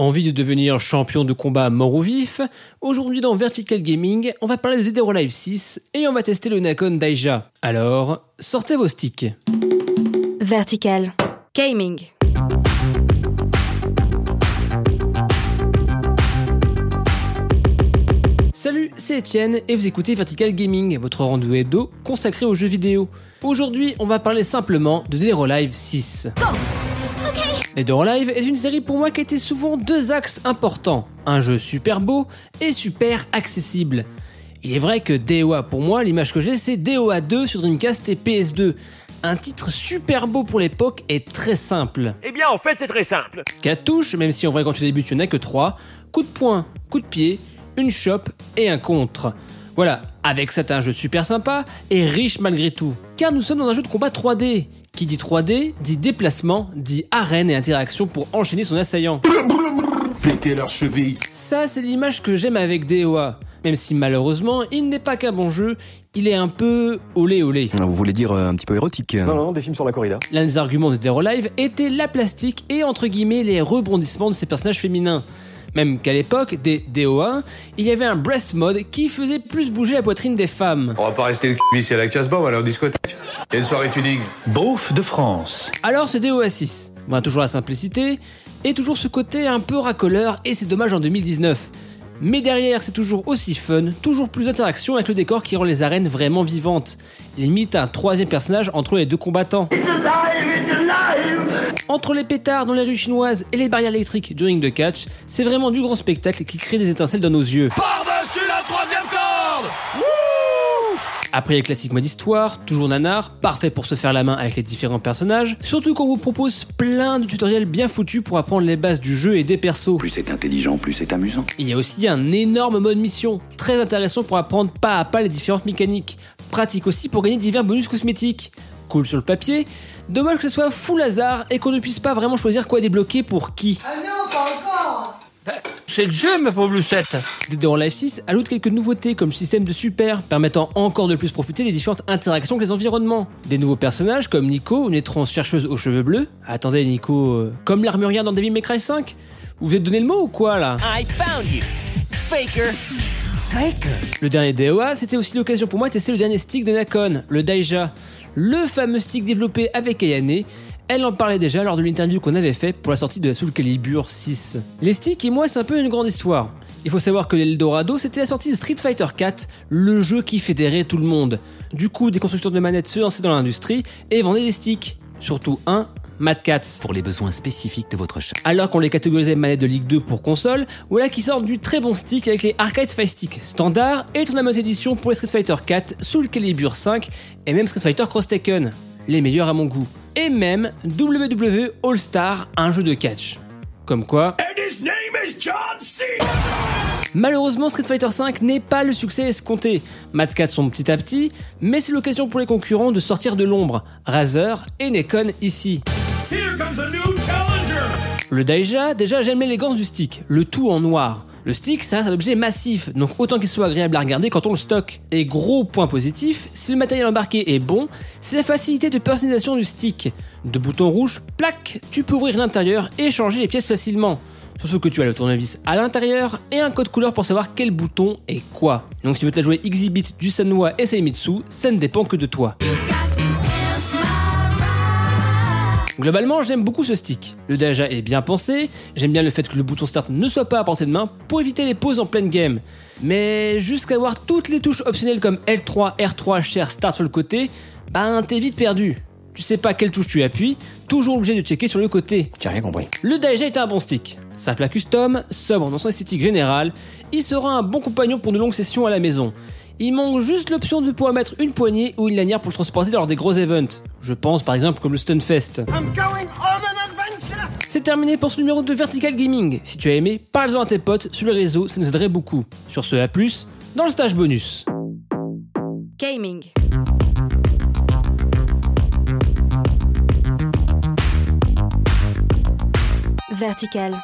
Envie de devenir champion de combat mort ou vif Aujourd'hui dans Vertical Gaming, on va parler de Dead or Alive 6 et on va tester le Nakon Daija. Alors, sortez vos sticks. Vertical Gaming. Salut, c'est Etienne et vous écoutez Vertical Gaming, votre rendez-vous hebdo consacré aux jeux vidéo. Aujourd'hui, on va parler simplement de Dead or Alive 6. Or Alive est une série pour moi qui a été souvent deux axes importants, un jeu super beau et super accessible. Il est vrai que DOA pour moi, l'image que j'ai c'est DOA 2 sur Dreamcast et PS2. Un titre super beau pour l'époque et très simple. Eh bien, en fait, c'est très simple. 4 touches, même si en vrai quand tu débutes, il n'y en a que 3. Coup de poing, coup de pied, une chope et un contre. Voilà, avec ça, un jeu super sympa et riche malgré tout. Car nous sommes dans un jeu de combat 3D. Qui dit 3D dit déplacement, dit arène et interaction pour enchaîner son assaillant. Péter leurs chevilles. Ça, c'est l'image que j'aime avec DOA. Même si malheureusement, il n'est pas qu'un bon jeu, il est un peu olé olé. Vous voulez dire euh, un petit peu érotique Non, non, des films sur la corrida. L'un des arguments de Dead Live était la plastique et entre guillemets les rebondissements de ces personnages féminins. Même qu'à l'époque des DO1, il y avait un breast mode qui faisait plus bouger la poitrine des femmes. On va pas rester le cul ici à la casse-bombe, on va aller en discothèque. Il y a une soirée tuning. Beauf de France. Alors c'est DOA 6. Bon, toujours la simplicité et toujours ce côté un peu racoleur et c'est dommage en 2019. Mais derrière, c'est toujours aussi fun, toujours plus d'interaction avec le décor qui rend les arènes vraiment vivantes. Il limite un troisième personnage entre les deux combattants. Entre les pétards dans les rues chinoises et les barrières électriques du ring de catch, c'est vraiment du grand spectacle qui crée des étincelles dans nos yeux. Par-dessus la troisième corde Après les classiques mode histoire, toujours nanar, parfait pour se faire la main avec les différents personnages, surtout qu'on vous propose plein de tutoriels bien foutus pour apprendre les bases du jeu et des persos. Plus c'est intelligent, plus c'est amusant. Il y a aussi un énorme mode mission, très intéressant pour apprendre pas à pas les différentes mécaniques, pratique aussi pour gagner divers bonus cosmétiques. Cool sur le papier, dommage que ce soit full hasard et qu'on ne puisse pas vraiment choisir quoi débloquer pour qui. C'est le jeu, ma pauvre Lucette. Dead or Alive 6 ajoute quelques nouveautés comme le système de super, permettant encore de plus profiter des différentes interactions avec les environnements. Des nouveaux personnages comme Nico, une étrange chercheuse aux cheveux bleus. Attendez Nico, euh, comme l'armurière dans Devil May Cry 5 Vous vous êtes donné le mot ou quoi là? I found you. Faker. Le dernier DOA, c'était aussi l'occasion pour moi de tester le dernier stick de Nakon, le Daija. Le fameux stick développé avec Ayane. Elle en parlait déjà lors de l'interview qu'on avait fait pour la sortie de la Soul Calibur 6. Les sticks et moi, c'est un peu une grande histoire. Il faut savoir que l'Eldorado, c'était la sortie de Street Fighter 4, le jeu qui fédérait tout le monde. Du coup, des constructeurs de manettes se lançaient dans l'industrie et vendaient des sticks. Surtout un, Mad Cats. pour les besoins spécifiques de votre chat. Alors qu'on les catégorisait manettes de Ligue 2 pour console, voilà qui sortent du très bon stick avec les Arcade Fire Stick standard et Tournament Edition pour les Street Fighter 4, Soul Calibur 5 et même Street Fighter Cross Tekken. Les meilleurs à mon goût. Et même WWE All Star, un jeu de catch. Comme quoi. Malheureusement, Street Fighter V n'est pas le succès escompté. Mad Cats sont petit à petit, mais c'est l'occasion pour les concurrents de sortir de l'ombre. Razer et Nekon ici. Le Daija, déjà j'aime l'élégance du stick, le tout en noir. Le stick, reste un objet massif, donc autant qu'il soit agréable à regarder quand on le stocke. Et gros point positif, si le matériel embarqué est bon, c'est la facilité de personnalisation du stick. De boutons rouges, plac, tu peux ouvrir l'intérieur et changer les pièces facilement. Sauf que tu as le tournevis à l'intérieur et un code couleur pour savoir quel bouton est quoi. Donc si tu veux te la jouer Exhibit du Sanwa et Seimitsu, ça ne dépend que de toi. Globalement, j'aime beaucoup ce stick. Le Daija est bien pensé, j'aime bien le fait que le bouton start ne soit pas à portée de main pour éviter les pauses en pleine game. Mais jusqu'à avoir toutes les touches optionnelles comme L3, R3, Share, Start sur le côté, ben t'es vite perdu. Tu sais pas quelle touche tu appuies, toujours obligé de checker sur le côté. J'ai rien compris. Le Daija est un bon stick. Simple à custom, sobre dans son esthétique générale, il sera un bon compagnon pour de longues sessions à la maison. Il manque juste l'option de pouvoir mettre une poignée ou une lanière pour le transporter lors des gros events. Je pense par exemple comme le Stunfest. C'est terminé pour ce numéro de Vertical Gaming. Si tu as aimé, parle-en à tes potes sur les réseaux, ça nous aiderait beaucoup. Sur ce, à plus, dans le stage bonus. Gaming. Vertical